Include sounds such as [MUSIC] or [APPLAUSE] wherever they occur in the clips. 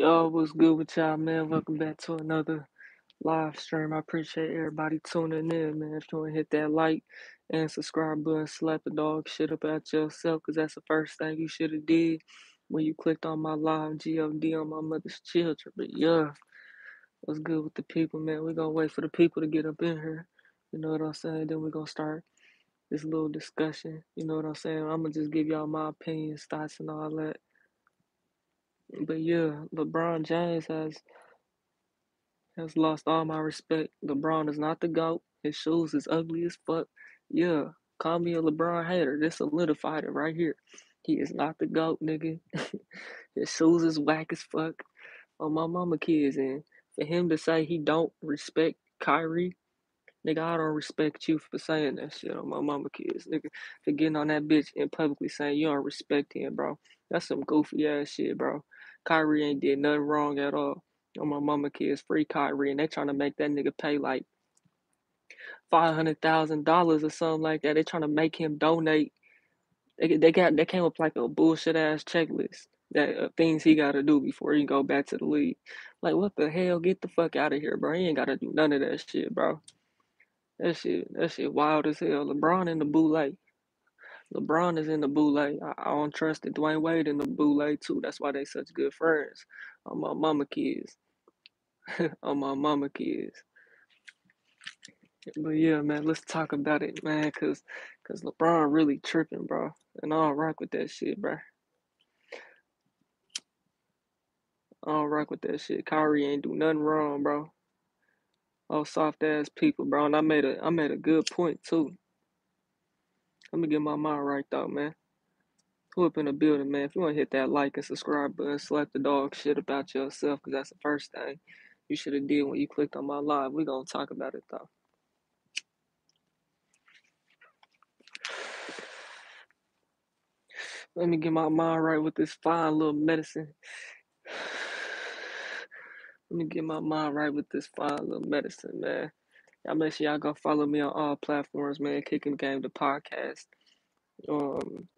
Yo, what's good with y'all, man? Welcome back to another live stream. I appreciate everybody tuning in, man. If you want to hit that like and subscribe button, slap the dog shit up at yourself, because that's the first thing you should have did when you clicked on my live GOD on my mother's children. But yeah, what's good with the people, man? We're going to wait for the people to get up in here. You know what I'm saying? Then we're going to start this little discussion. You know what I'm saying? I'm going to just give y'all my opinions, thoughts, and all that. But yeah, LeBron James has has lost all my respect. LeBron is not the GOAT. His shoes is ugly as fuck. Yeah, call me a LeBron hater. This solidified it right here. He is not the GOAT, nigga. [LAUGHS] His shoes is whack as fuck. On my mama kids, and for him to say he don't respect Kyrie, nigga, I don't respect you for saying that shit on my mama kids, nigga. For getting on that bitch and publicly saying you don't respect him, bro. That's some goofy ass shit, bro. Kyrie ain't did nothing wrong at all. On my mama kids, free Kyrie, and they trying to make that nigga pay like five hundred thousand dollars or something like that. They trying to make him donate. They they got they came up like a bullshit ass checklist that uh, things he got to do before he can go back to the league. Like what the hell? Get the fuck out of here, bro. He ain't got to do none of that shit, bro. That shit that shit wild as hell. LeBron in the boule. LeBron is in the boule. I, I don't trust it. Dwyane Wade in the boule too. That's why they such good friends. On my mama kids. [LAUGHS] on my mama kids. But yeah, man, let's talk about it, man, cause cause LeBron really tripping, bro. And I don't rock with that shit, bro. I don't rock with that shit. Kyrie ain't do nothing wrong, bro. Oh, soft ass people, bro. And I made a I made a good point too. Let me get my mind right though, man. Who up in the building, man? If you want to hit that like and subscribe button, slap the dog shit about yourself, cause that's the first thing you should have did when you clicked on my live. We gonna talk about it though. Let me get my mind right with this fine little medicine. [SIGHS] Let me get my mind right with this fine little medicine, man. Y'all make sure y'all go follow me on all platforms, man. Kicking Game the podcast um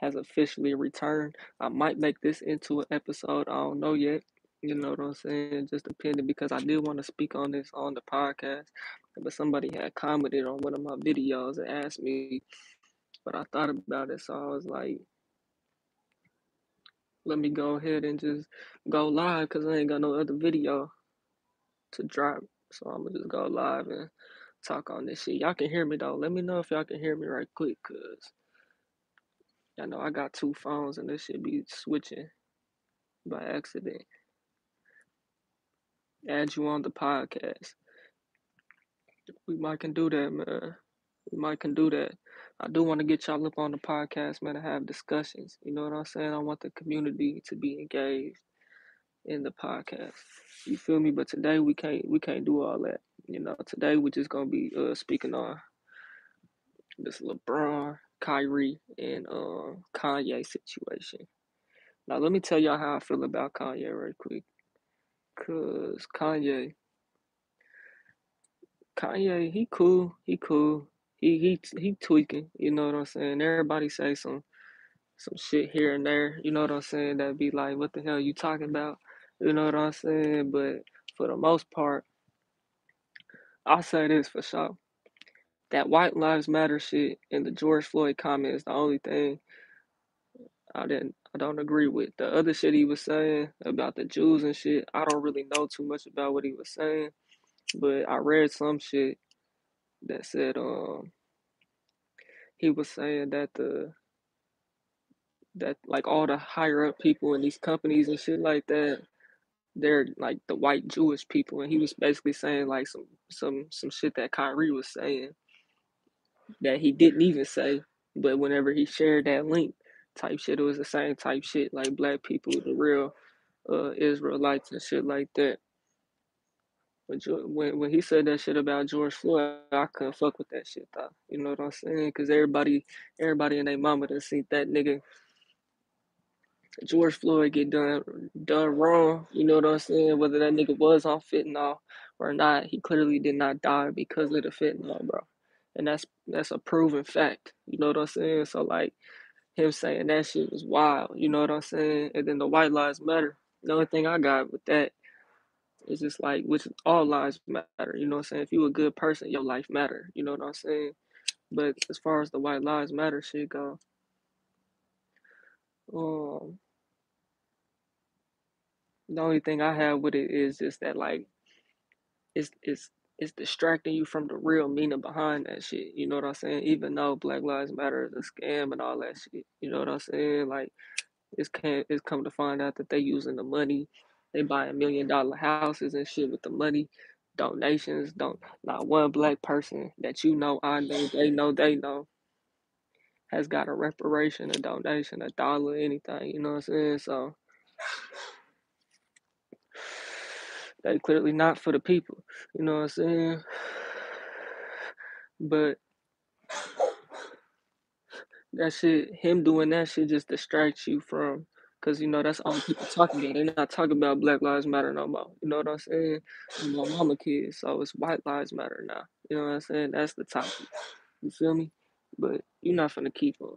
has officially returned. I might make this into an episode. I don't know yet. You know what I'm saying? Just depending because I did want to speak on this on the podcast, but somebody had commented on one of my videos and asked me. But I thought about it, so I was like, let me go ahead and just go live because I ain't got no other video to drop. So I'm gonna just go live and talk on this shit. Y'all can hear me though. Let me know if y'all can hear me right quick, cause y'all know I got two phones and this should be switching by accident. Add you on the podcast. We might can do that, man. We might can do that. I do want to get y'all up on the podcast, man, to have discussions. You know what I'm saying? I want the community to be engaged in the podcast. You feel me? But today we can't we can't do all that. You know, today we're just gonna be uh speaking on this LeBron, Kyrie, and uh, Kanye situation. Now let me tell y'all how I feel about Kanye right quick. Cause Kanye Kanye, he cool, he cool. He he he tweaking, you know what I'm saying? Everybody say some some shit here and there, you know what I'm saying? That be like, what the hell you talking about? You know what I'm saying? But for the most part, I'll say this for sure. That White Lives Matter shit and the George Floyd comment is the only thing I didn't I don't agree with. The other shit he was saying about the Jews and shit, I don't really know too much about what he was saying. But I read some shit that said um he was saying that the that like all the higher up people in these companies and shit like that they're like the white Jewish people and he was basically saying like some some some shit that Kyrie was saying that he didn't even say but whenever he shared that link type shit it was the same type shit like black people the real uh Israelites and shit like that But when when he said that shit about George Floyd, I couldn't fuck with that shit though. You know what I'm saying? Cause everybody, everybody and their mama done seen that nigga George Floyd get done done wrong. You know what I'm saying? Whether that nigga was on fentanyl or not, he clearly did not die because of the fentanyl, bro. And that's that's a proven fact. You know what I'm saying? So like him saying that shit was wild. You know what I'm saying? And then the White Lives Matter The only thing I got with that is just like, which all lives matter. You know what I'm saying? If you a good person, your life matter. You know what I'm saying? But as far as the white lives matter shit go, um, the only thing I have with it is just that like it's it's it's distracting you from the real meaning behind that shit. You know what I'm saying? Even though Black Lives Matter is a scam and all that shit. You know what I'm saying? Like it's can it's come to find out that they using the money. They buying million dollar houses and shit with the money. Donations, don't not one black person that you know, I know, they know, they know, has got a reparation, a donation, a dollar, anything, you know what I'm saying? So they clearly not for the people. You know what I'm saying? But that shit, him doing that shit just distracts you from, cause you know that's all people talking about. They're not talking about Black Lives Matter no more. You know what I'm saying? My mama kids, so it's White Lives Matter now. You know what I'm saying? That's the topic. You feel me? But you're not finna keep up.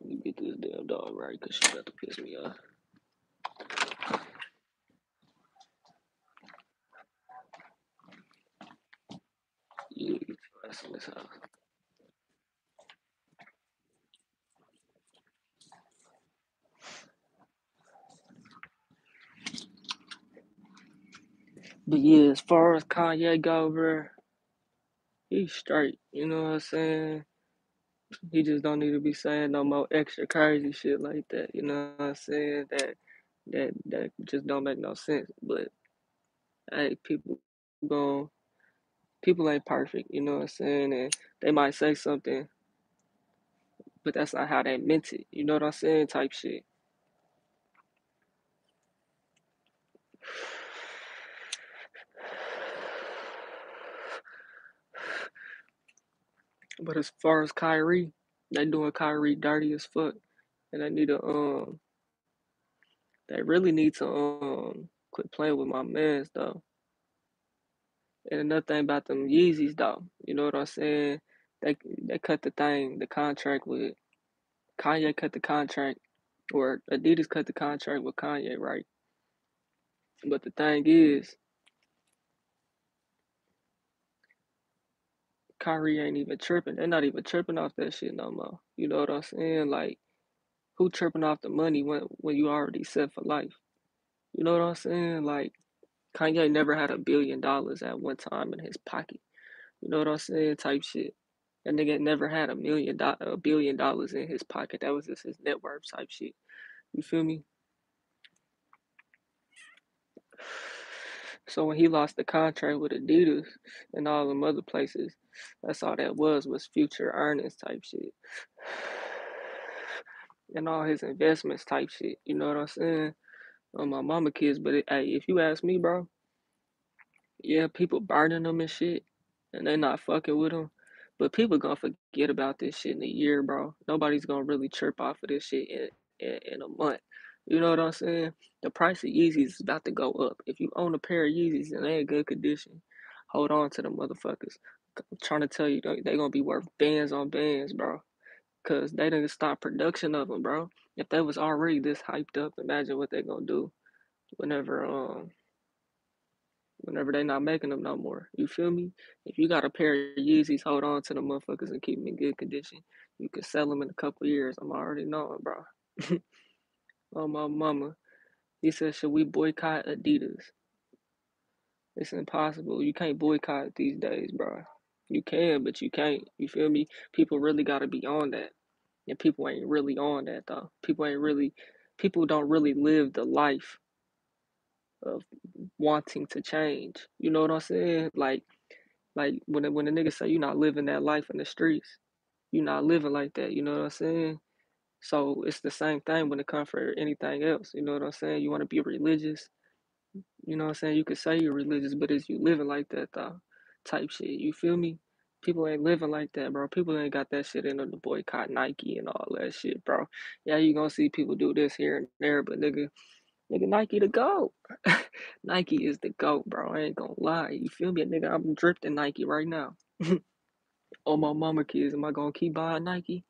Let me get this damn dog right, cause she about to piss me off. This. But yeah, as far as Kanye go, bro, he's straight. You know what I'm saying? He just don't need to be saying no more extra crazy shit like that. You know what I'm saying? That that that just don't make no sense. But hey, people going people ain't perfect. You know what I'm saying? And they might say something, but that's not how they meant it. You know what I'm saying? Type shit. But as far as Kyrie, they doing Kyrie dirty as fuck, and they need to um, they really need to um, quit playing with my mans though. And another thing about them Yeezys though, you know what I'm saying? They they cut the thing, the contract with Kanye cut the contract, or Adidas cut the contract with Kanye, right? But the thing is, Kyrie ain't even tripping. They're not even tripping off that shit no more. You know what I'm saying? Like, who tripping off the money when when you already set for life? You know what I'm saying? Like, Kanye never had a billion dollars at one time in his pocket. You know what I'm saying? Type shit. That nigga never had a million do- a billion dollars in his pocket. That was just his net worth type shit. You feel me? So when he lost the contract with Adidas and all them other places, that's all that was was future earnings type shit. [SIGHS] And all his investments type shit. You know what I'm saying? On my mama kids, but it, hey, if you ask me, bro, yeah, people burning them and shit, and they not fucking with them. But people gonna forget about this shit in a year, bro. Nobody's gonna really chirp off of this shit in, in, in a month. You know what I'm saying? The price of Yeezys is about to go up. If you own a pair of Yeezys and they in good condition, hold on to them motherfuckers. I'm trying to tell you, they they gonna be worth bands on bands, bro. Cause they didn't stop production of them, bro. If they was already this hyped up, imagine what they gonna do whenever um whenever they not making them no more. You feel me? If you got a pair of Yeezys, hold on to the motherfuckers and keep them in good condition. You can sell them in a couple years. I'm already knowing, bro. [LAUGHS] oh my mama. He said, should we boycott Adidas? It's impossible. You can't boycott these days, bro. You can, but you can't. You feel me? People really gotta be on that. And people ain't really on that though. People ain't really people don't really live the life of wanting to change. You know what I'm saying? Like Like when when a nigga say you're not living that life in the streets, you're not living like that. You know what I'm saying? So it's the same thing when it comes for anything else. You know what I'm saying? You want to be religious. You know what I'm saying? You could say you're religious, but is you living like that though? Type shit. You feel me? People ain't living like that, bro. People ain't got that shit in them to boycott Nike and all that shit, bro. Yeah, you gonna see people do this here and there, but nigga, nigga, Nike the GOAT. [LAUGHS] Nike is the GOAT, bro. I ain't gonna lie. You feel me? Nigga, I'm drifting Nike right now. [LAUGHS] Oh my mama kids, am I gonna keep buying Nike?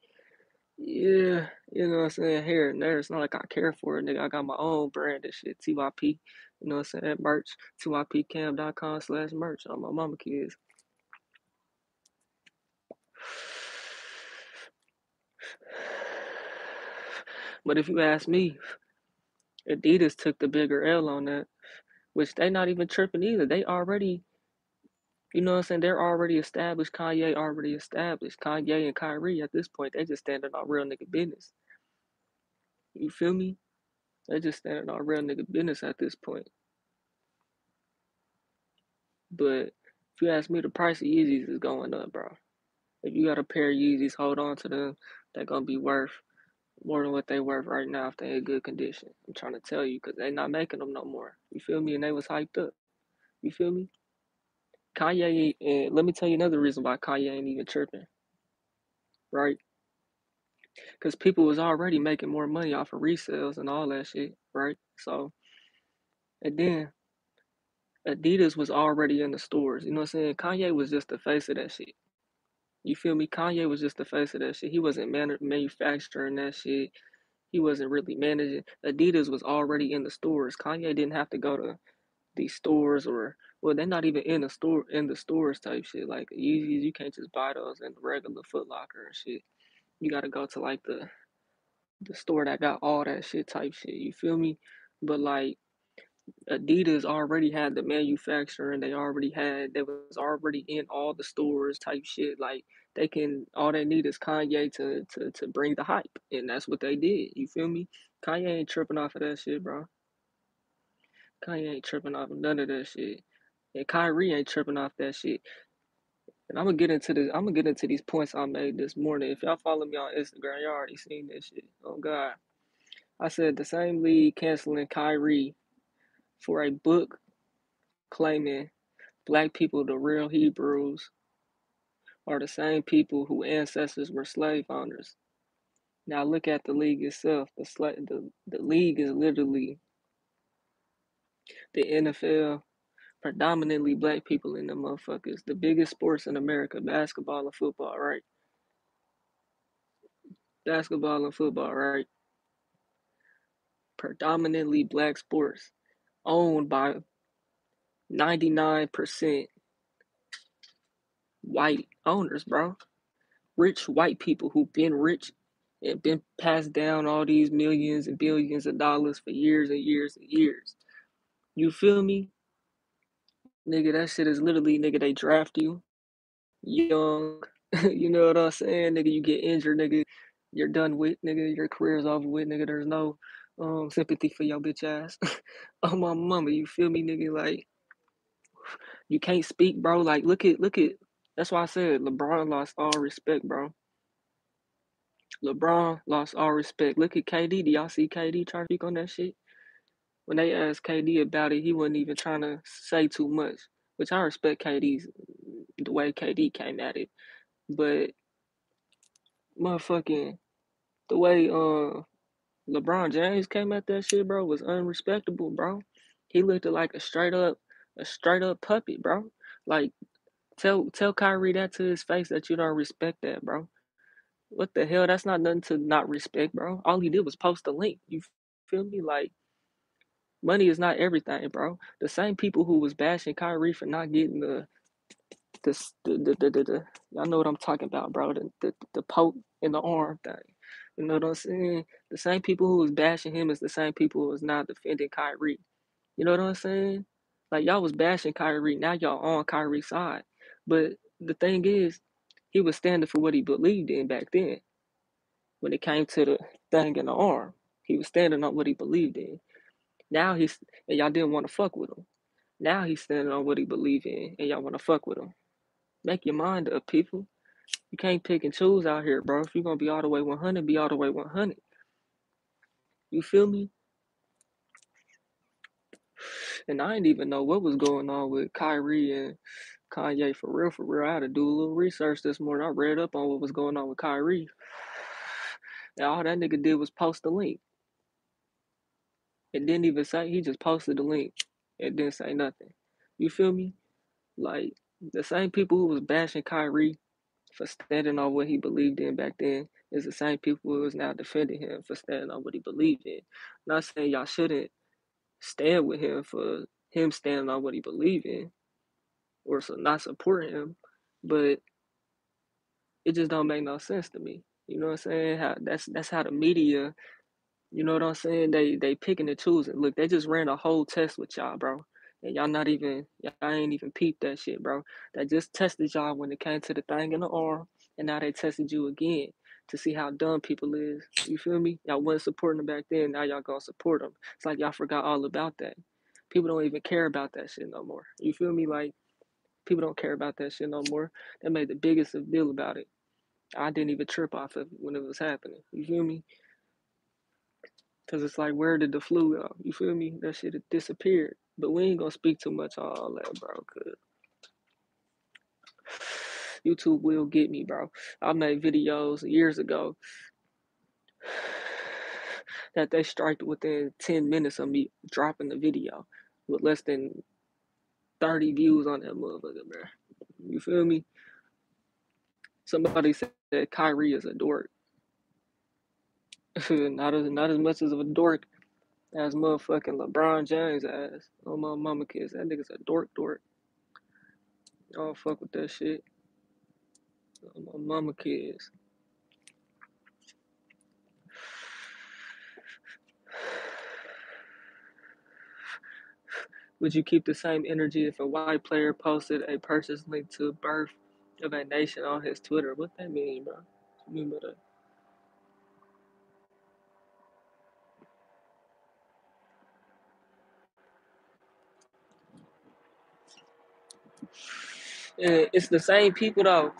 Yeah, you know what I'm saying? Here and there. It's not like I care for it, nigga. I got my own brand and shit. TYP. You know what I'm saying? Merch. TYPcam.com slash merch on my mama kids. But if you ask me, Adidas took the bigger L on that, which they not even tripping either. They already, you know what I'm saying? They're already established. Kanye already established. Kanye and Kyrie at this point, they just standing on real nigga business. You feel me? They just standing on real nigga business at this point. But if you ask me, the price of Yeezys is going up, bro. If you got a pair of Yeezys, hold on to them. They're gonna be worth more than what they worth right now if they in good condition. I'm trying to tell you, cause they not making them no more. You feel me? And they was hyped up. You feel me? Kanye, and let me tell you another reason why Kanye ain't even tripping, right? Because people was already making more money off of resales and all that shit, right? So, and then Adidas was already in the stores. You know what I'm saying? Kanye was just the face of that shit. You feel me? Kanye was just the face of that shit. He wasn't man- manufacturing that shit. He wasn't really managing. Adidas was already in the stores. Kanye didn't have to go to these stores or well, they're not even in the store in the stores type shit. Like Yeezys, you can't just buy those in the regular Foot Locker and shit. You gotta go to like the the store that got all that shit type shit. You feel me? But like Adidas already had the manufacturer and they already had they was already in all the stores type shit. Like they can all they need is Kanye to to to bring the hype. And that's what they did. You feel me? Kanye ain't tripping off of that shit, bro. Kanye ain't tripping off of none of that shit. And Kyrie ain't tripping off that shit. And I'm gonna get into this. I'm gonna get into these points I made this morning. If y'all follow me on Instagram, y'all already seen this shit. Oh God, I said the same league canceling Kyrie for a book claiming black people, the real Hebrews, are the same people whose ancestors were slave owners. Now look at the league itself. The the, the league is literally the NFL, predominantly black people in the motherfuckers. The biggest sports in America, basketball and football, right? Basketball and football, right? Predominantly black sports, owned by 99% white owners, bro. Rich white people who've been rich and been passed down all these millions and billions of dollars for years and years and years. You feel me? Nigga, that shit is literally, nigga, they draft you young. [LAUGHS] you know what I'm saying? Nigga, you get injured, nigga. You're done with, nigga. Your career's over with, nigga. There's no um sympathy for your bitch ass. [LAUGHS] oh my mama, you feel me, nigga? Like you can't speak, bro. Like look at look at that's why I said LeBron lost all respect, bro. LeBron lost all respect. Look at KD. Do y'all see KD trying to speak on that shit? When they asked KD about it, he wasn't even trying to say too much. Which I respect KD's the way KD came at it. But motherfucking the way uh LeBron James came at that shit, bro, was unrespectable, bro. He looked like a straight up a straight up puppet, bro. Like tell tell Kyrie that to his face that you don't respect that, bro. What the hell? That's not nothing to not respect, bro. All he did was post a link. You feel me? Like money is not everything, bro. The same people who was bashing Kyrie for not getting the the the the, the, the, the y'all know what I'm talking about, bro. The, the the poke in the arm thing. You know what I'm saying? The same people who was bashing him is the same people who was not defending Kyrie. You know what I'm saying? Like y'all was bashing Kyrie, now y'all on Kyrie's side. But the thing is, he was standing for what he believed in back then. When it came to the thing in the arm, he was standing on what he believed in. Now he's and y'all didn't want to fuck with him. Now he's standing on what he believed in, and y'all want to fuck with him. Make your mind up, people. You can't pick and choose out here, bro. If you're gonna be all the way 100, be all the way 100. You feel me? And I didn't even know what was going on with Kyrie and Kanye for real, for real. I had to do a little research this morning. I read up on what was going on with Kyrie. And all that nigga did was post the link. It didn't even say, he just posted the link. It didn't say nothing. You feel me? Like, the same people who was bashing Kyrie for standing on what he believed in back then is the same people who is now defending him for standing on what he believed in. Not saying y'all shouldn't stand with him for him standing on what he believed in or so not supporting him, but it just don't make no sense to me. You know what I'm saying? How that's that's how the media you know what I'm saying? They they picking and choosing. Look, they just ran a whole test with y'all, bro. And y'all not even y'all ain't even peeped that shit, bro. They just tested y'all when it came to the thing in the arm, and now they tested you again to see how dumb people is. You feel me? Y'all wasn't supporting them back then. Now y'all gonna support them. It's like y'all forgot all about that. People don't even care about that shit no more. You feel me? Like people don't care about that shit no more. They made the biggest of deal about it. I didn't even trip off of when it was happening. You feel me? Cause it's like, where did the flu go? You feel me? That shit had disappeared. But we ain't gonna speak too much on all that, bro. Cause YouTube will get me, bro. I made videos years ago that they striked within 10 minutes of me dropping the video with less than 30 views on that motherfucker, bro. You feel me? Somebody said that Kyrie is a dork. [LAUGHS] not as not as much as of a dork as motherfucking LeBron James ass. Oh my mama kids. That nigga's a dork dork. I don't fuck with that shit. Oh my mama kids. Would you keep the same energy if a white player posted a purchase link to birth of a nation on his Twitter? What that mean, bro? What you mean by that? It's the same people though.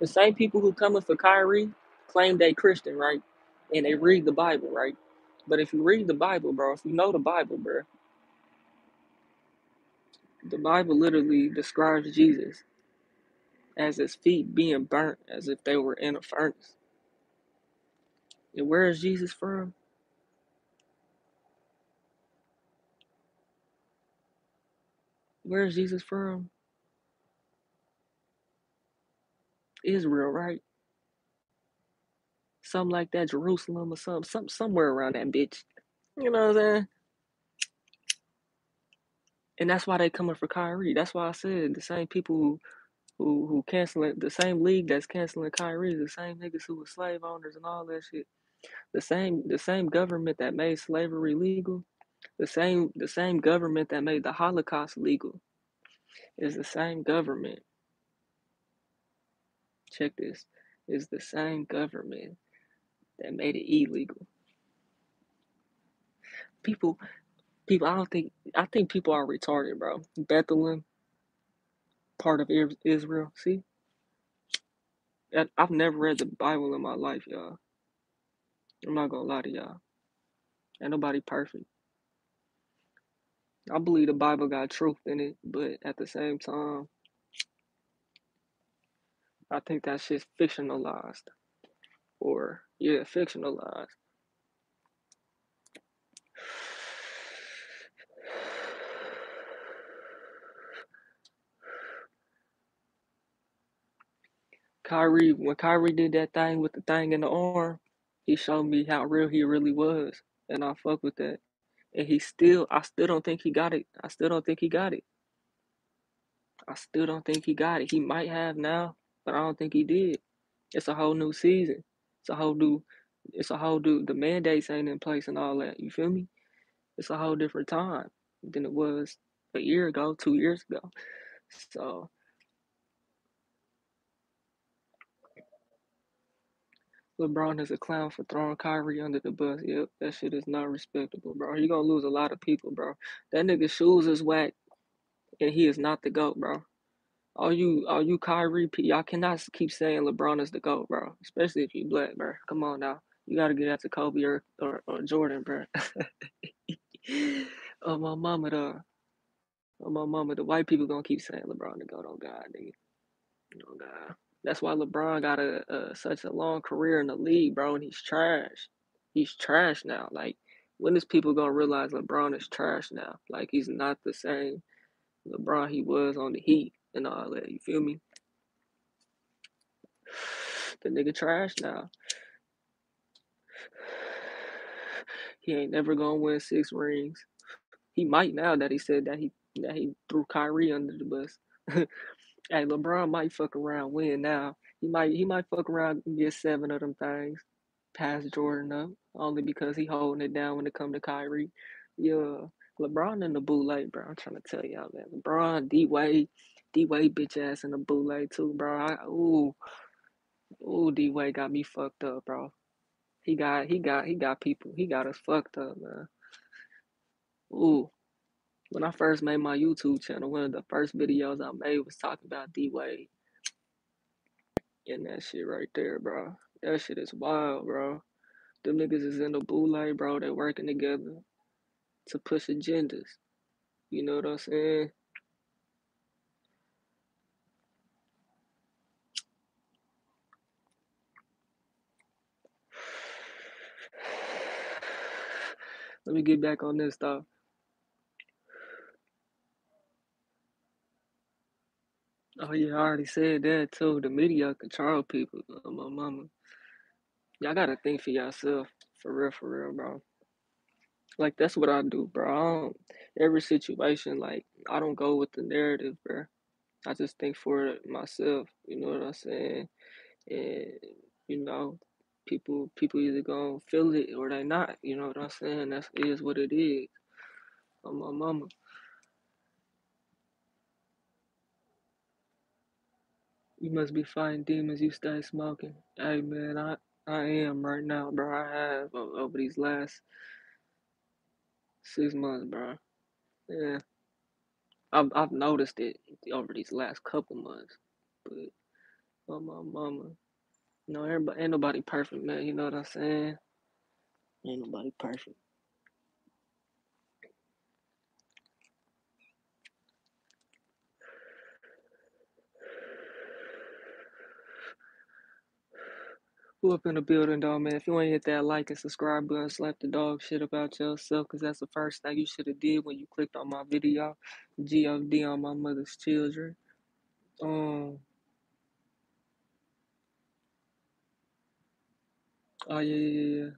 The same people who coming for Kyrie claim they Christian, right? And they read the Bible, right? But if you read the Bible, bro, if you know the Bible, bro, the Bible literally describes Jesus as his feet being burnt as if they were in a furnace. And where is Jesus from? Where is Jesus from? Israel, right? Something like that, Jerusalem or something, some somewhere around that bitch. You know what I'm saying? And that's why they coming for Kyrie. That's why I said the same people who who who canceling the same league that's canceling Kyrie, the same niggas who were slave owners and all that shit. The same the same government that made slavery legal, the same the same government that made the Holocaust legal is the same government. Check this. Is the same government that made it illegal. People people I don't think I think people are retarded, bro. Bethlehem, part of Israel. See? I've never read the Bible in my life, y'all. I'm not gonna lie to y'all. Ain't nobody perfect. I believe the Bible got truth in it, but at the same time, I think that shit's fictionalized. Or, yeah, fictionalized. Kyrie, when Kyrie did that thing with the thing in the arm, he showed me how real he really was. And I fuck with that. And he still, I still don't think he got it. I still don't think he got it. I still don't think he got it. He might have now, but I don't think he did. It's a whole new season. It's a whole new, it's a whole new, the mandates ain't in place and all that. You feel me? It's a whole different time than it was a year ago, two years ago. So, LeBron is a clown for throwing Kyrie under the bus. Yep, that shit is not respectable, bro. You're gonna lose a lot of people, bro. That nigga shoes is whack, and he is not the GOAT, bro. All you, all you Kyrie, y'all cannot keep saying LeBron is the GOAT, bro. Especially if you black, bro. Come on now. You gotta get after Kobe or, or, or Jordan, bro. [LAUGHS] oh, my mama, though. Oh, my mama. The white people gonna keep saying LeBron the GOAT. Oh, God, nigga. Oh, God. That's why LeBron got a, a such a long career in the league, bro, and he's trash. He's trash now. Like, when is people gonna realize LeBron is trash now? Like, he's not the same LeBron he was on the Heat and all that. You feel me? The nigga trash now. He ain't never gonna win six rings. He might now that he said that he that he threw Kyrie under the bus. [LAUGHS] hey, LeBron might fuck around win now. He might he might fuck around and get seven of them things. Pass Jordan up only because he holding it down when it come to Kyrie. Yeah, LeBron in the boule, bro. I'm trying to tell y'all, that LeBron, D Wade, D Wade bitch ass in the boule too, bro. I, ooh, ooh, D Wade got me fucked up, bro. He got he got he got people. He got us fucked up, man. Ooh. When I first made my YouTube channel, one of the first videos I made was talking about D Wade. And that shit right there, bro. That shit is wild, bro. Them niggas is in the boule, bro. They working together to push agendas. You know what I'm saying? [SIGHS] Let me get back on this stuff. Oh yeah, I already said that too. The media control people. Uh, my mama. Y'all gotta think for yourself. For real, for real, bro. Like that's what I do, bro. I don't, every situation, like I don't go with the narrative, bro. I just think for myself. You know what I'm saying? And you know, people people either gonna feel it or they not. You know what I'm saying? That's is what it is. My mama. You must be fighting demons. You stay smoking. Hey man, I I am right now, bro. I have over these last six months, bro. Yeah, I've I've noticed it over these last couple months, but on my mama, you know, everybody ain't nobody perfect, man. You know what I'm saying? Ain't nobody perfect. Who up in the building, though, man? If you ain't hit that like and subscribe button, slap the dog shit about yourself, cause that's the first thing you should have did when you clicked on my video. G-O-D on my mother's children. Um, oh yeah, yeah, yeah.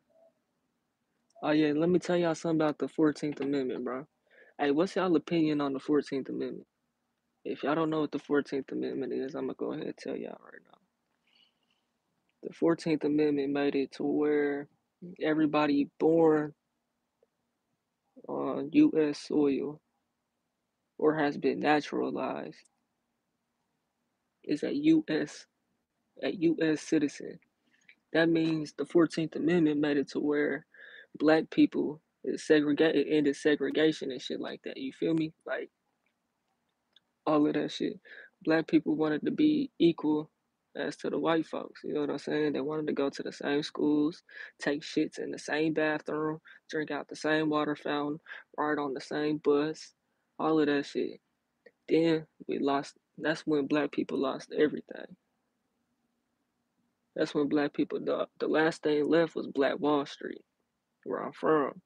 Oh yeah, let me tell y'all something about the 14th Amendment, bro. Hey, what's y'all opinion on the 14th Amendment? If y'all don't know what the 14th Amendment is, I'm gonna go ahead and tell y'all right now. The 14th Amendment made it to where everybody born on U.S. soil or has been naturalized is a U.S. a U.S. citizen. That means the 14th Amendment made it to where black people is segregated, ended segregation and shit like that. You feel me? Like all of that shit. Black people wanted to be equal as to the white folks. You know what I'm saying? They wanted to go to the same schools, take shits in the same bathroom, drink out the same water fountain, ride on the same bus, all of that shit. Then we lost. That's when black people lost everything. That's when black people, the, the last thing left was Black Wall Street, where I'm from.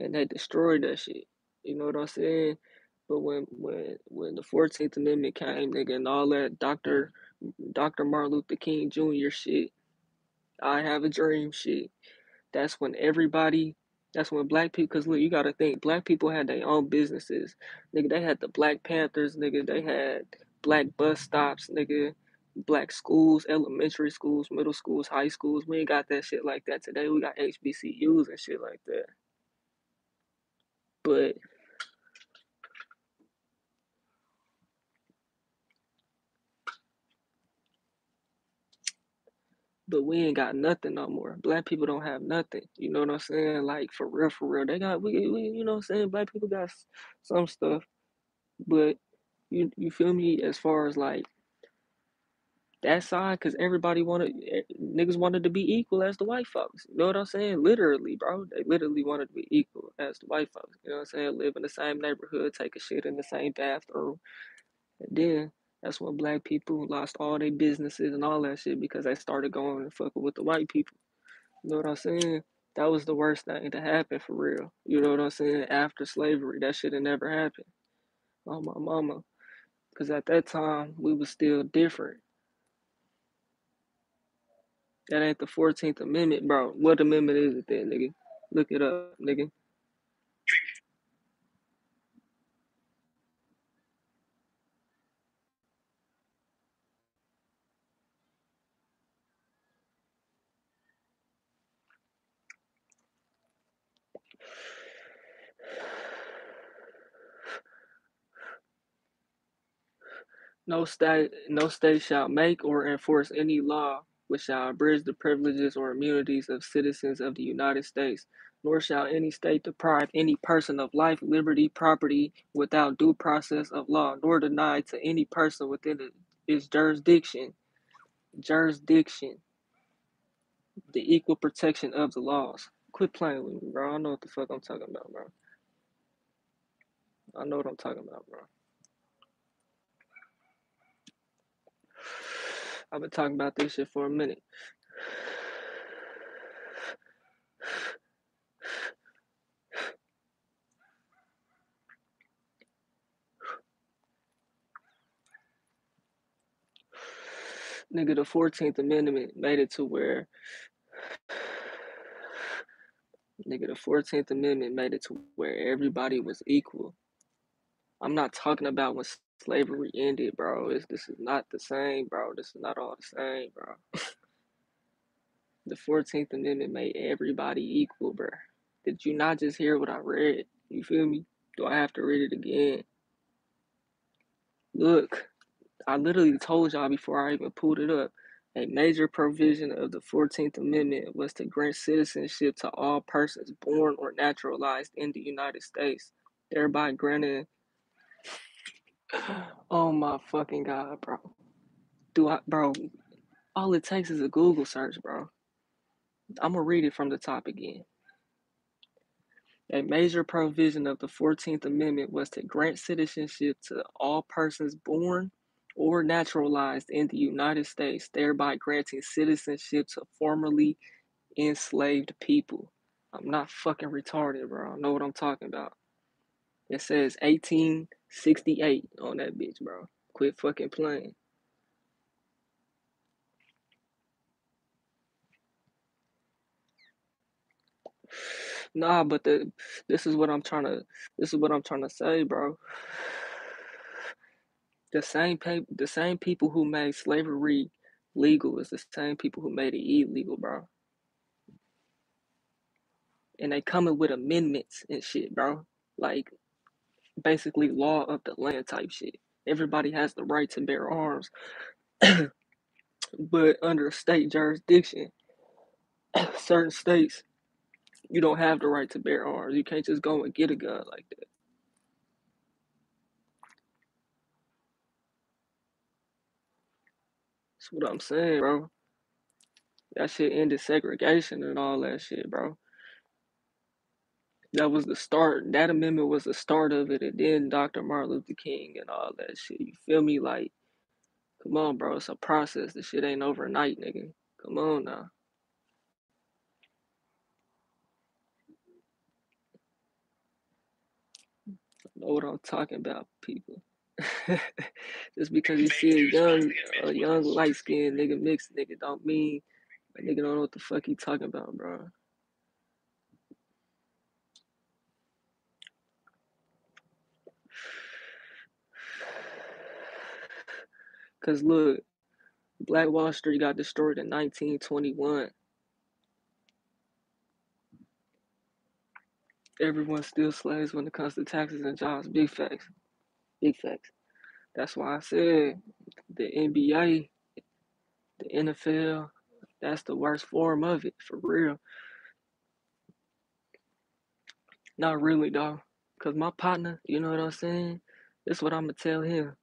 And they destroyed that shit. You know what I'm saying? But when when when the Fourteenth Amendment came, nigga, and all that Doctor Doctor Martin Luther King Jr. shit, I have a dream shit. That's when everybody. That's when black people. Cause look, you gotta think. Black people had their own businesses, nigga. They had the Black Panthers, nigga. They had black bus stops, nigga. Black schools, elementary schools, middle schools, high schools. We ain't got that shit like that today. We got HBCUs and shit like that. But But we ain't got nothing no more. Black people don't have nothing. You know what I'm saying? Like for real, for real. They got we, we you know what I'm saying? Black people got some stuff, but you you feel me? As far as like that side, because everybody wanted eh, niggas wanted to be equal as the white folks. You know what I'm saying? Literally, bro. They literally wanted to be equal as the white folks. You know what I'm saying? Live in the same neighborhood, take a shit in the same bathroom, and then that's when black people lost all their businesses and all that shit because they started going and fucking with the white people. You know what I'm saying? That was the worst thing to happen for real. You know what I'm saying? After slavery, that should have never happened. Oh my mama. Cause at that time we was still different. That ain't the 14th Amendment, bro. What amendment is it then, nigga? Look it up, nigga. No state, no state shall make or enforce any law which shall abridge the privileges or immunities of citizens of the United States, nor shall any state deprive any person of life, liberty, property without due process of law, nor deny to any person within its jurisdiction, jurisdiction, the equal protection of the laws. Quit playing with me, bro. I know what the fuck I'm talking about, bro. I know what I'm talking about, bro. I've been talking about this shit for a minute. Nigga, the 14th Amendment made it to where, nigga, the 14th Amendment made it to where everybody was equal. I'm not talking about when slavery ended, bro. It's, this is not the same, bro. This is not all the same, bro. the 14th Amendment made everybody equal, bro. Did you not just hear what I read? You feel me? Do I have to read it again? Look, I literally told y'all before I even pulled it up. A major provision of the 14th Amendment was to grant citizenship to all persons born or naturalized in the United States, thereby granting. Oh my fucking god, bro. Do I, bro? All it takes is a Google search, bro. I'm gonna read it from the top again. A major provision of the 14th Amendment was to grant citizenship to all persons born or naturalized in the United States, thereby granting citizenship to formerly enslaved people. I'm not fucking retarded, bro. I know what I'm talking about. It says 1868 on that bitch, bro. Quit fucking playing. Nah, but the this is what I'm trying to this is what I'm trying to say, bro. The same pe- the same people who made slavery legal is the same people who made it illegal, bro. And they coming with amendments and shit, bro. Like basically law of the land type shit. Everybody has the right to bear arms, but under state jurisdiction, [COUGHS] certain states you don't have the right to bear arms. You can't just go and get a gun like that. That's what I'm saying, bro. That shit ended segregation and all that shit, bro. That was the start. That amendment was the start of it, and then Dr. Martin Luther King and all that shit. You feel me? Like, come on, bro. It's a process. The shit ain't overnight, nigga. Come on now. know what I'm talking about, people. [LAUGHS] Just because you see a young, a young light skinned nigga mixed nigga don't mean a nigga don't know what the fuck he talking about, bro. Cause look, Black Wall Street got destroyed in 1921. Everyone's still slaves when it comes to taxes and jobs. Big facts. Big facts. That's why I said the NBA, the NFL, that's the worst form of it, for real. Not really, though. Cause my partner, you know what I'm saying? That's what I'ma tell him.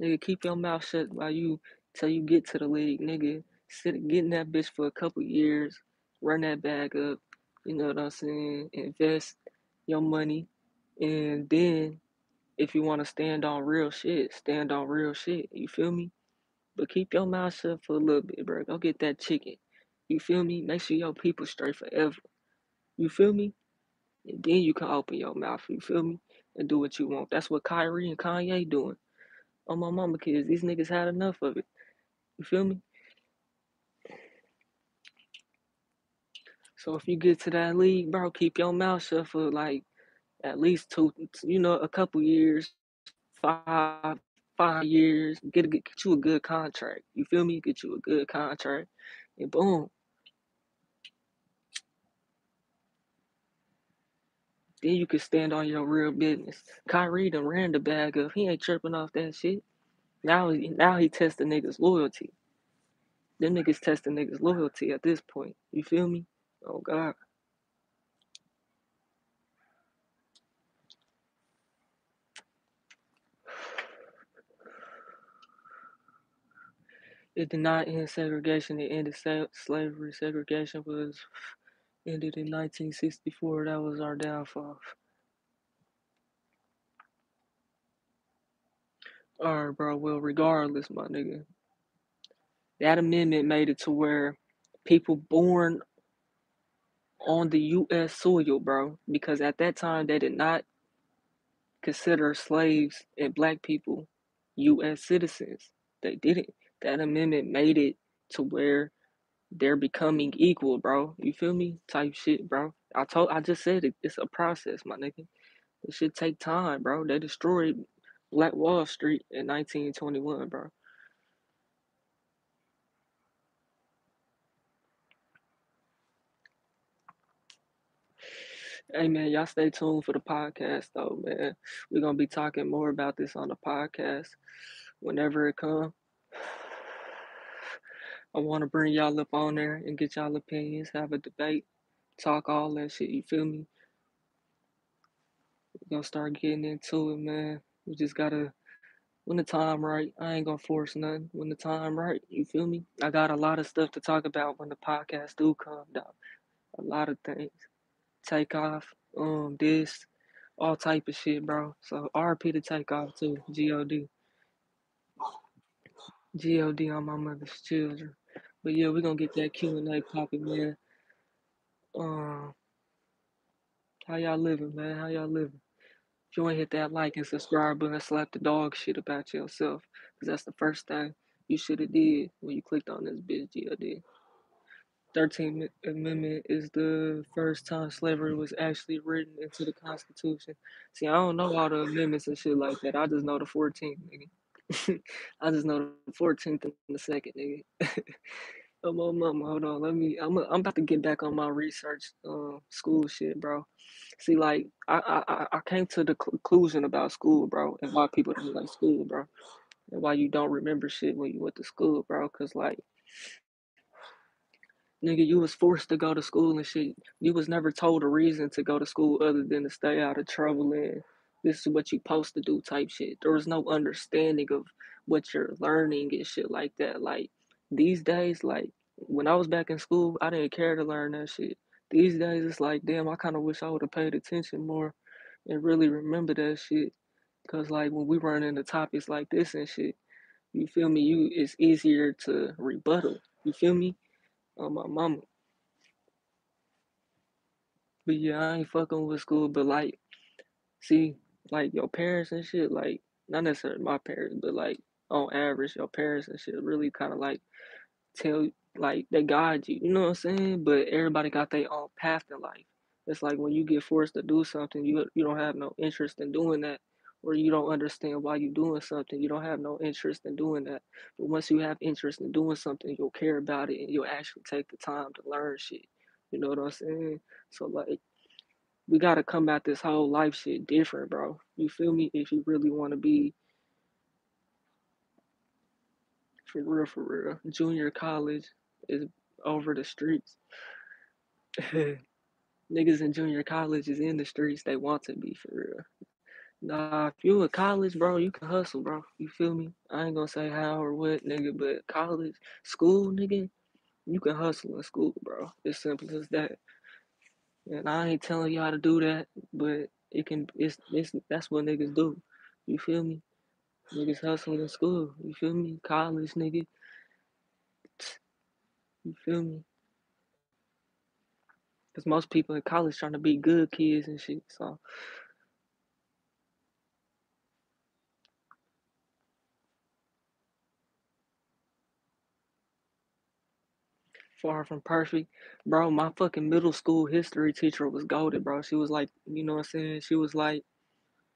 Nigga, keep your mouth shut while you till you get to the league, nigga. Sit get in that bitch for a couple years, run that bag up, you know what I'm saying? Invest your money, and then if you want to stand on real shit, stand on real shit. You feel me? But keep your mouth shut for a little bit, bro. Go get that chicken. You feel me? Make sure your people straight forever. You feel me? And then you can open your mouth. You feel me? And do what you want. That's what Kyrie and Kanye doing. On my mama kids, these niggas had enough of it. You feel me? So if you get to that league, bro, keep your mouth shut for like at least two, you know, a couple years, five, five years. Get get, get you a good contract. You feel me? Get you a good contract, and boom. Then you can stand on your real business. Kyrie done ran the bag up. He ain't tripping off that shit. Now he now he testing niggas loyalty. Them niggas testing niggas loyalty at this point. You feel me? Oh God. It did not end segregation. It ended slavery. Segregation was ended in 1964. That was our downfall. Alright, bro. Well, regardless, my nigga, that amendment made it to where people born on the U.S. soil, bro, because at that time they did not consider slaves and black people U.S. citizens. They didn't. That amendment made it to where they're becoming equal, bro. You feel me? Type shit, bro. I told, I just said it. It's a process, my nigga. It should take time, bro. They destroyed Black Wall Street in 1921, bro. Hey man, y'all stay tuned for the podcast though, man. We're gonna be talking more about this on the podcast whenever it comes. I want to bring y'all up on there and get y'all opinions, have a debate, talk all that shit. You feel me? We're gonna start getting into it, man. We just gotta when the time right. I ain't gonna force nothing. When the time right, you feel me? I got a lot of stuff to talk about when the podcast do come down. A lot of things. Take off, um, this, all type of shit, bro. So RP to take off too. God. God on my mother's children. But yeah, we're gonna get that Q and A popping, man. Um, how y'all living, man? How y'all living? If you hit that like and subscribe button, slap the dog shit about yourself. Cause that's the first thing you should have did when you clicked on this bitch GOD. 13th Amendment is the first time slavery was actually written into the Constitution. See, I don't know all the amendments and shit like that. I just know the 14th, nigga. [LAUGHS] I just know the 14th and the second, nigga. [LAUGHS] oh, my mama, hold on. Let me. I'm. A, I'm about to get back on my research, uh, school shit, bro. See, like, I, I, I came to the conclusion about school, bro, and why people don't like school, bro, and why you don't remember shit when you went to school, bro. Cause like Nigga, you was forced to go to school and shit. You was never told a reason to go to school other than to stay out of trouble and this is what you supposed to do type shit. There was no understanding of what you're learning and shit like that. Like these days, like when I was back in school, I didn't care to learn that shit. These days, it's like, damn, I kind of wish I would have paid attention more and really remember that shit. Cause like when we run into topics like this and shit, you feel me? You it's easier to rebuttal. You feel me? on my mama. But yeah, I ain't fucking with school, but like, see, like your parents and shit, like, not necessarily my parents, but like, on average, your parents and shit really kind of like tell, like, they guide you, you know what I'm saying? But everybody got their own path in life. It's like when you get forced to do something, you you don't have no interest in doing that or you don't understand why you're doing something, you don't have no interest in doing that. But once you have interest in doing something, you'll care about it and you'll actually take the time to learn shit. You know what I'm saying? So like we gotta come at this whole life shit different, bro. You feel me? If you really wanna be for real, for real. Junior college is over the streets. [LAUGHS] Niggas in junior college is in the streets. They want to be for real. Nah, if you in college, bro, you can hustle, bro. You feel me? I ain't gonna say how or what, nigga, but college, school, nigga, you can hustle in school, bro. It's simple as that. And I ain't telling y'all to do that, but it can. It's it's that's what niggas do. You feel me? Niggas hustle in school. You feel me? College, nigga. You feel me? Cause most people in college trying to be good kids and shit. So Far from perfect. Bro, my fucking middle school history teacher was goaded, bro. She was like, you know what I'm saying? She was like,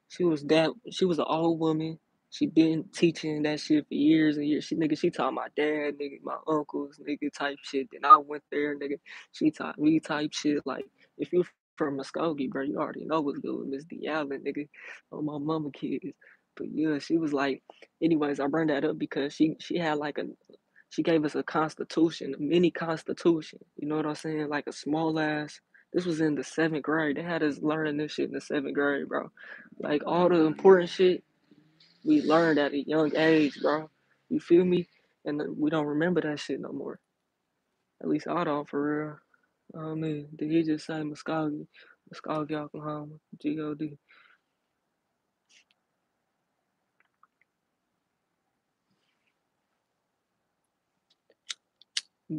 she was that, she was an old woman. She been teaching that shit for years and years. She nigga, she taught my dad, nigga, my uncles, nigga, type shit. Then I went there, nigga. She taught me type shit. Like, if you from Muskogee, bro, you already know what's good with Miss D Allen, nigga. On my mama kids. But yeah, she was like, anyways, I bring that up because she she had like a she gave us a constitution, a mini constitution. You know what I'm saying? Like a small ass. This was in the seventh grade. They had us learning this shit in the seventh grade, bro. Like all the important shit we learned at a young age, bro. You feel me? And we don't remember that shit no more. At least I don't, for real. Oh man, did he just say Muskogee? Muskogee, Oklahoma. G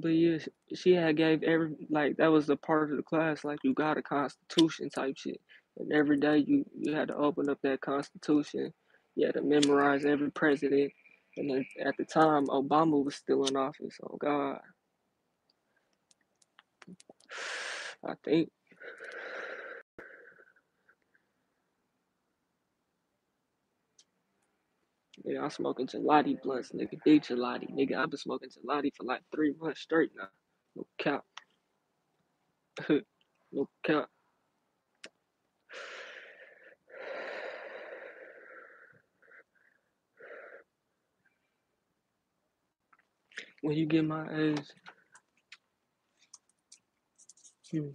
But yeah, she had gave every like that was a part of the class. Like you got a constitution type shit, and every day you you had to open up that constitution. You had to memorize every president, and then at the time Obama was still in office. Oh God, [SIGHS] I think. Yeah, I'm smoking gelati blunts, nigga. Big gelati, nigga. I've been smoking gelati for like three months straight now. No cap. [LAUGHS] no cap. When you get my age, hmm,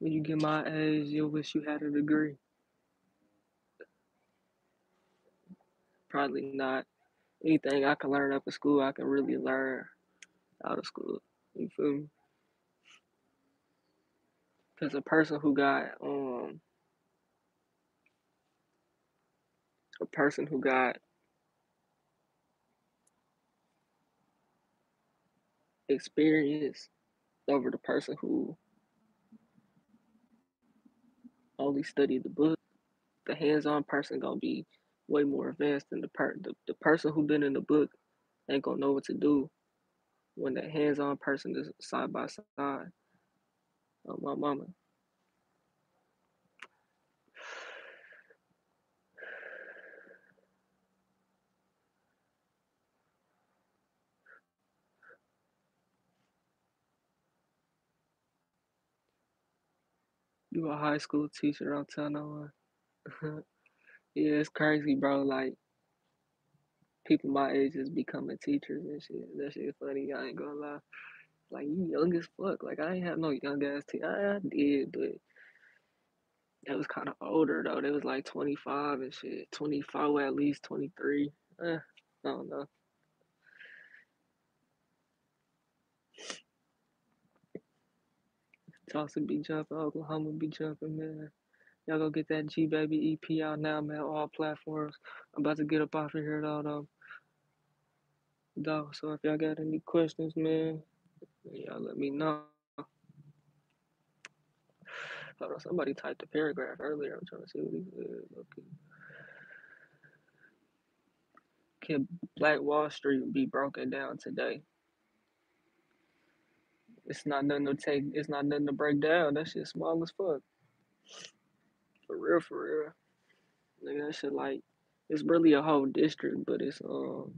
when you get my age, you'll wish you had a degree. Probably not. Anything I can learn up in school, I can really learn out of school. You feel me? Because a person who got um a person who got experience over the person who only studied the book, the hands-on person gonna be way more advanced than the per the, the person who been in the book ain't gonna know what to do when that hands-on person is side by side. Oh my mama. You a high school teacher, I'm telling no one. [LAUGHS] yeah, it's crazy, bro. Like people my age is becoming teachers and shit. That shit funny, I ain't gonna lie. Like you young as fuck. Like I ain't have no young ass teacher. I, I did, but that was kind of older though. They was like 25 and shit. 25 at least 23. Eh, I don't know. Tulsa be jumping, Oklahoma be jumping, man. Y'all go get that G Baby EP out now, man. All platforms. I'm about to get up off of here though, though. Though. So if y'all got any questions, man, y'all let me know. Hold on, somebody typed a paragraph earlier. I'm trying to see what he said. Okay. Can Black Wall Street be broken down today? It's not nothing to take. It's not nothing to break down. That shit small as fuck. For real, for real. Nigga, that shit like it's really a whole district, but it's um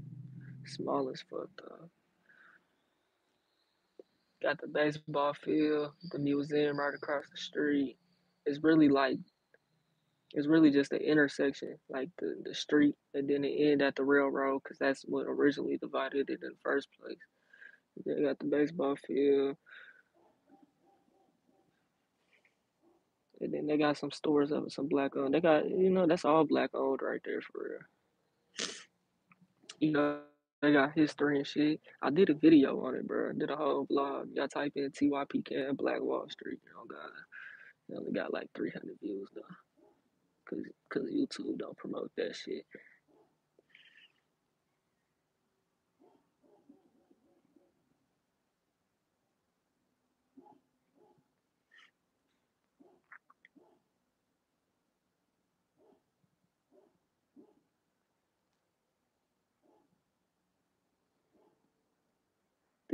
small as fuck though. Got the baseball field, the museum right across the street. It's really like it's really just the intersection, like the, the street, and then it end at the railroad, cause that's what originally divided it in the first place. They got the baseball field, and then they got some stores of some black owned. They got you know that's all black owned right there for real. You know they got history and shit. I did a video on it, bro. I did a whole vlog. Y'all type in TYP Cam Black Wall Street. Oh god, it only got like 300 views though, cause cause YouTube don't promote that shit.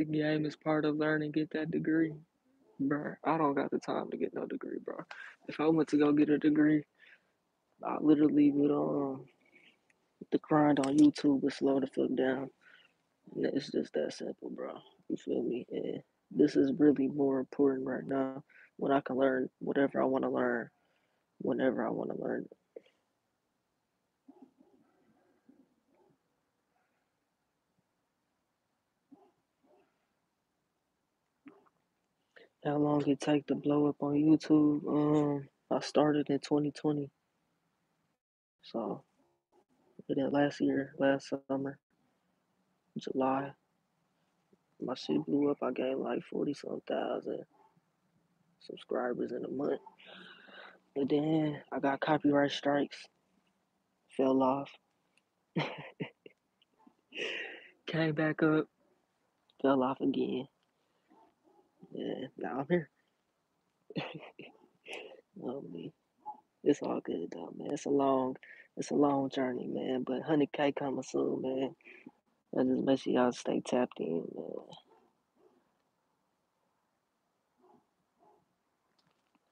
The game is part of learning. Get that degree, bro. I don't got the time to get no degree, bro. If I went to go get a degree, I literally would um the grind on YouTube would slow the fuck down. And it's just that simple, bro. You feel me? And this is really more important right now when I can learn whatever I want to learn whenever I want to learn it. How long it take to blow up on YouTube? Um, I started in 2020, so then last year, last summer, July, my shit blew up. I gained like 40 some thousand subscribers in a month. And then I got copyright strikes, fell off, [LAUGHS] came back up, fell off again. Yeah, now I'm here. [LAUGHS] Oh, me. It's all good though, man. It's a long, it's a long journey, man. But 100K coming soon, man. I just make sure y'all stay tapped in, man.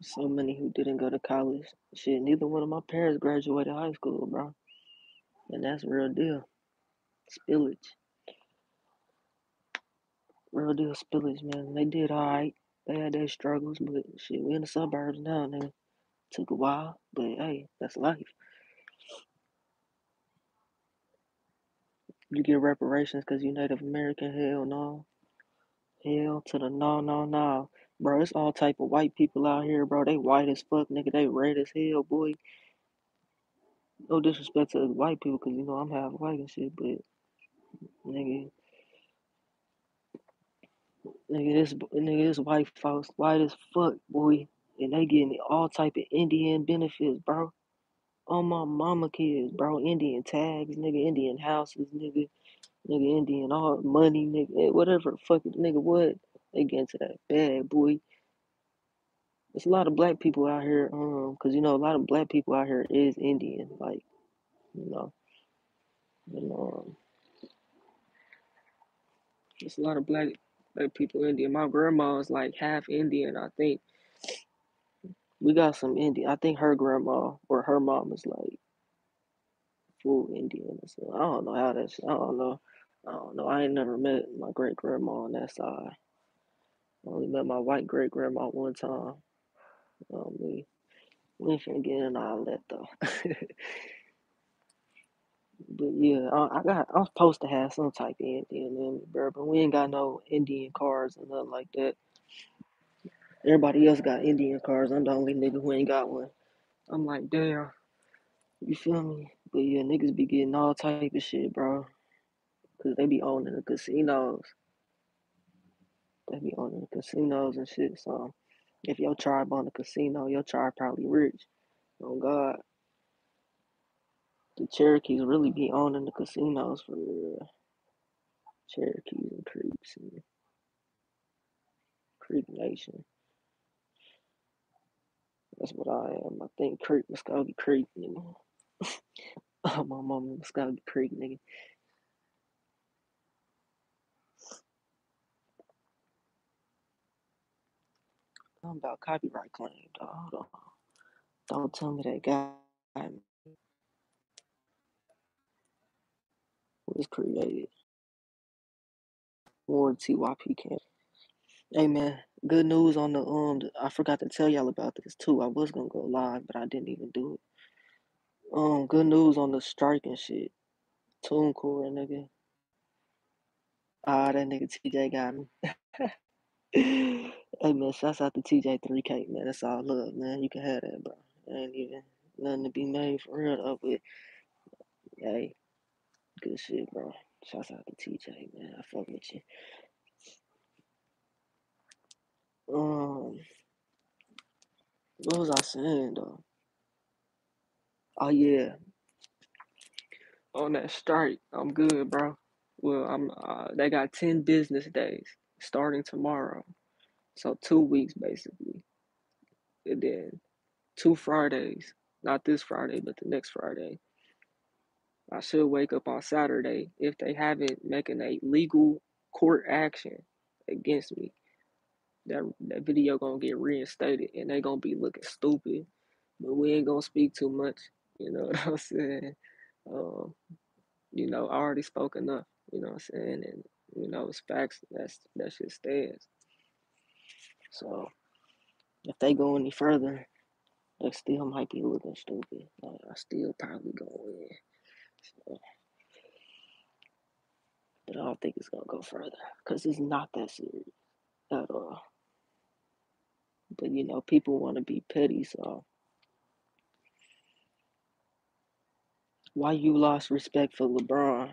So many who didn't go to college. Shit, neither one of my parents graduated high school, bro. And that's real deal. Spillage. Real deal spillage, man. They did alright. They had their struggles, but shit, we in the suburbs now, nigga. Took a while, but hey, that's life. You get reparations because you Native American? Hell no. Hell to the no, no, no. Bro, it's all type of white people out here, bro. They white as fuck, nigga. They red as hell, boy. No disrespect to white people, cause you know I'm half white and shit, but nigga, nigga, this nigga, this white folks white as fuck, boy, and they getting all type of Indian benefits, bro. On my mama kids, bro. Indian tags, nigga. Indian houses, nigga. Nigga, Indian all money, nigga. eh, Whatever, fuck it, nigga. What? They get into that bad, boy. There's a lot of black people out here, um, cause you know a lot of black people out here is Indian, like you know, you know, um, there's a lot of black people Indian. My grandma's like half Indian, I think. We got some Indian. I think her grandma or her mom is like full Indian. So I don't know how that's. I don't know. I don't know. I ain't never met my great grandma on that side. I only met my white great grandma one time. Um, we we ain't finna get in all that though. [LAUGHS] but yeah, I, I got. I'm supposed to have some type of Indian in me, bro. But we ain't got no Indian cars or nothing like that. Everybody else got Indian cars. I'm the only nigga who ain't got one. I'm like, damn. You feel me? But yeah, niggas be getting all type of shit, bro. Cause they be owning the casinos. They be owning the casinos and shit. So if your tribe on the casino, your tribe probably rich. Oh God, the Cherokees really be owning the casinos for real. Cherokees and Creeks and Creek Nation. That's what I am. I think Creek, Muskogee Creek, nigga. [LAUGHS] my mama Muskogee Creek, nigga. I'm about copyright claim, dog. Hold on. Don't tell me that guy was created. Or TYP Cam. Hey man, good news on the um. I forgot to tell y'all about this too. I was gonna go live, but I didn't even do it. Um, good news on the strike and shit. TuneCore, nigga. Ah, that nigga TJ got me. [LAUGHS] hey man, shouts out to TJ3K, man. That's all love, man. You can have that, bro. Ain't even nothing to be made for real though, but hey, good shit, bro. Shouts out to TJ, man. I fuck with you. Um, what was I saying though? Oh yeah, on that strike, I'm good, bro. Well, I'm. Uh, they got ten business days starting tomorrow, so two weeks basically, and then two Fridays. Not this Friday, but the next Friday. I should wake up on Saturday if they haven't making a legal court action against me, that that video gonna get reinstated and they gonna be looking stupid. But we ain't gonna speak too much. You know [LAUGHS] what I'm saying? Um, you know, I already spoke enough. You know what I'm saying? And you know, it's facts. That's that shit stands. So if they go any further, they still might be looking stupid. Like, I still probably go in. But I don't think it's gonna go further because it's not that serious at all. But you know, people want to be petty, so why you lost respect for LeBron?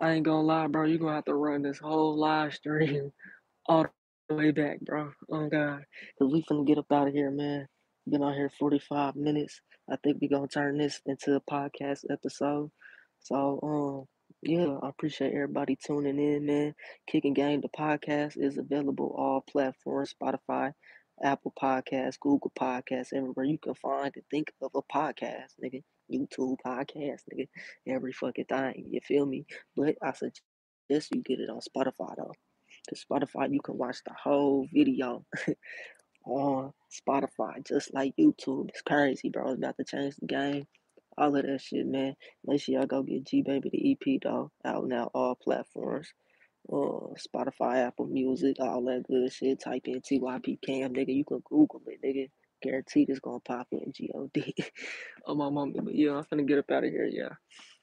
I ain't gonna lie, bro. You're gonna have to run this whole live stream [LAUGHS] all the way back, bro. Oh God, cause we finna get up out of here, man. Been on here forty five minutes. I think we gonna turn this into a podcast episode. So, um, yeah, I appreciate everybody tuning in, man. Kicking Game the podcast is available all platforms: Spotify, Apple Podcasts, Google Podcasts, everywhere you can find and think of a podcast, nigga. YouTube podcast, nigga. Every fucking thing. You feel me? But I suggest you get it on Spotify though. Cause Spotify you can watch the whole video [LAUGHS] on Spotify, just like YouTube. It's crazy, bro. It's about to change the game. All of that shit, man. Make sure y'all go get G Baby the EP though. Out now all platforms. Uh, Spotify, Apple Music, all that good shit. Type in TYP Cam, nigga. You can Google it, nigga. Guaranteed it's gonna pop in G O D. [LAUGHS] oh my mom, but yeah, I'm finna get up out of here, yeah.